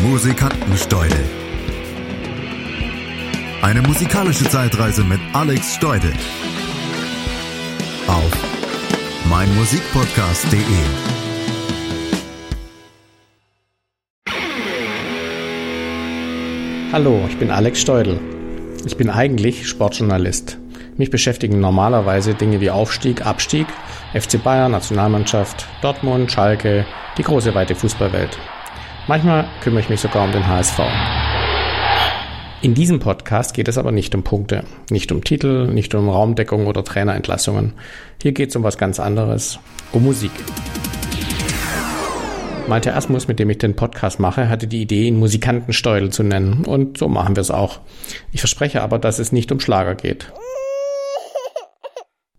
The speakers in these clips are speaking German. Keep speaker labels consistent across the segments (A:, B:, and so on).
A: Musikantensteudel. Eine musikalische Zeitreise mit Alex Steudel. Auf meinmusikpodcast.de.
B: Hallo, ich bin Alex Steudel. Ich bin eigentlich Sportjournalist. Mich beschäftigen normalerweise Dinge wie Aufstieg, Abstieg, FC Bayern, Nationalmannschaft, Dortmund, Schalke, die große weite Fußballwelt. Manchmal kümmere ich mich sogar um den HSV. In diesem Podcast geht es aber nicht um Punkte, nicht um Titel, nicht um Raumdeckung oder Trainerentlassungen. Hier geht es um was ganz anderes, um Musik. Malte Asmus, mit dem ich den Podcast mache, hatte die Idee, ihn Musikantensteudel zu nennen. Und so machen wir es auch. Ich verspreche aber, dass es nicht um Schlager geht.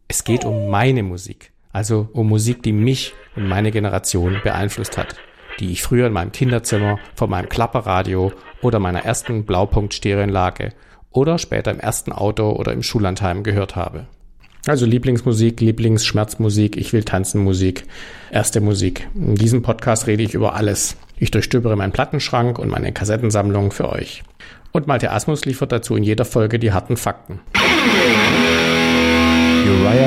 B: Es geht um meine Musik. Also um Musik, die mich und meine Generation beeinflusst hat. Die ich früher in meinem Kinderzimmer vor meinem Klapperradio oder meiner ersten Blaupunkt-Stereoanlage oder später im ersten Auto oder im Schullandheim gehört habe. Also Lieblingsmusik, Lieblingsschmerzmusik, ich will tanzen Musik, erste Musik. In diesem Podcast rede ich über alles. Ich durchstöbere meinen Plattenschrank und meine Kassettensammlung für euch. Und Malte Asmus liefert dazu in jeder Folge die harten Fakten.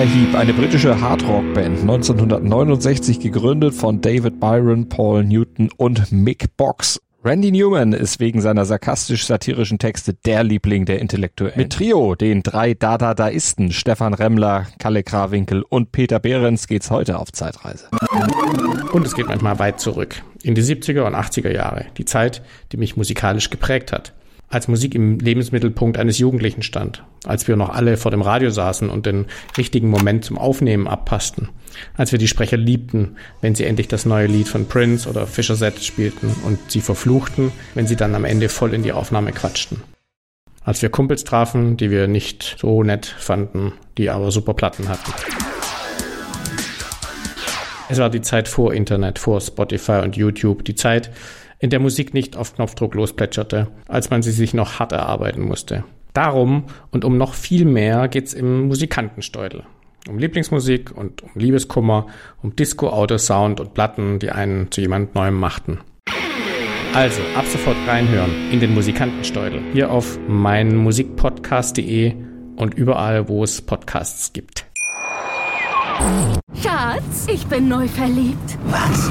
C: Heep, eine britische Hardrock-Band, 1969 gegründet von David Byron, Paul Newton und Mick Box. Randy Newman ist wegen seiner sarkastisch-satirischen Texte der Liebling der Intellektuellen. Mit Trio, den drei Dadadaisten, Stefan Remmler, Kalle Krawinkel und Peter Behrens geht's heute auf Zeitreise.
B: Und es geht manchmal weit zurück, in die 70er und 80er Jahre, die Zeit, die mich musikalisch geprägt hat als Musik im Lebensmittelpunkt eines Jugendlichen stand, als wir noch alle vor dem Radio saßen und den richtigen Moment zum Aufnehmen abpassten, als wir die Sprecher liebten, wenn sie endlich das neue Lied von Prince oder Fischer Set spielten und sie verfluchten, wenn sie dann am Ende voll in die Aufnahme quatschten. Als wir Kumpels trafen, die wir nicht so nett fanden, die aber super Platten hatten. Es war die Zeit vor Internet, vor Spotify und YouTube, die Zeit, in der Musik nicht auf Knopfdruck losplätscherte, als man sie sich noch hart erarbeiten musste. Darum und um noch viel mehr geht's im Musikantensteudel. Um Lieblingsmusik und um Liebeskummer, um Disco, Autosound und Platten, die einen zu jemand Neuem machten. Also, ab sofort reinhören in den Musikantensteudel. Hier auf meinmusikpodcast.de und überall, wo es Podcasts gibt.
D: Schatz, ich bin neu verliebt.
E: Was?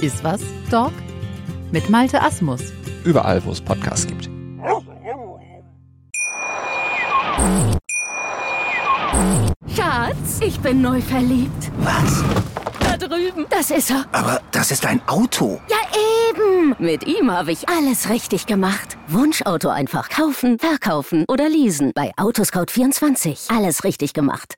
F: Ist was, Dog? Mit Malte Asmus.
C: Überall, wo es Podcasts gibt.
D: Schatz, ich bin neu verliebt.
E: Was?
D: Da drüben. Das ist er.
E: Aber das ist ein Auto.
D: Ja, eben. Mit ihm habe ich alles richtig gemacht. Wunschauto einfach kaufen, verkaufen oder leasen. Bei Autoscout24. Alles richtig gemacht.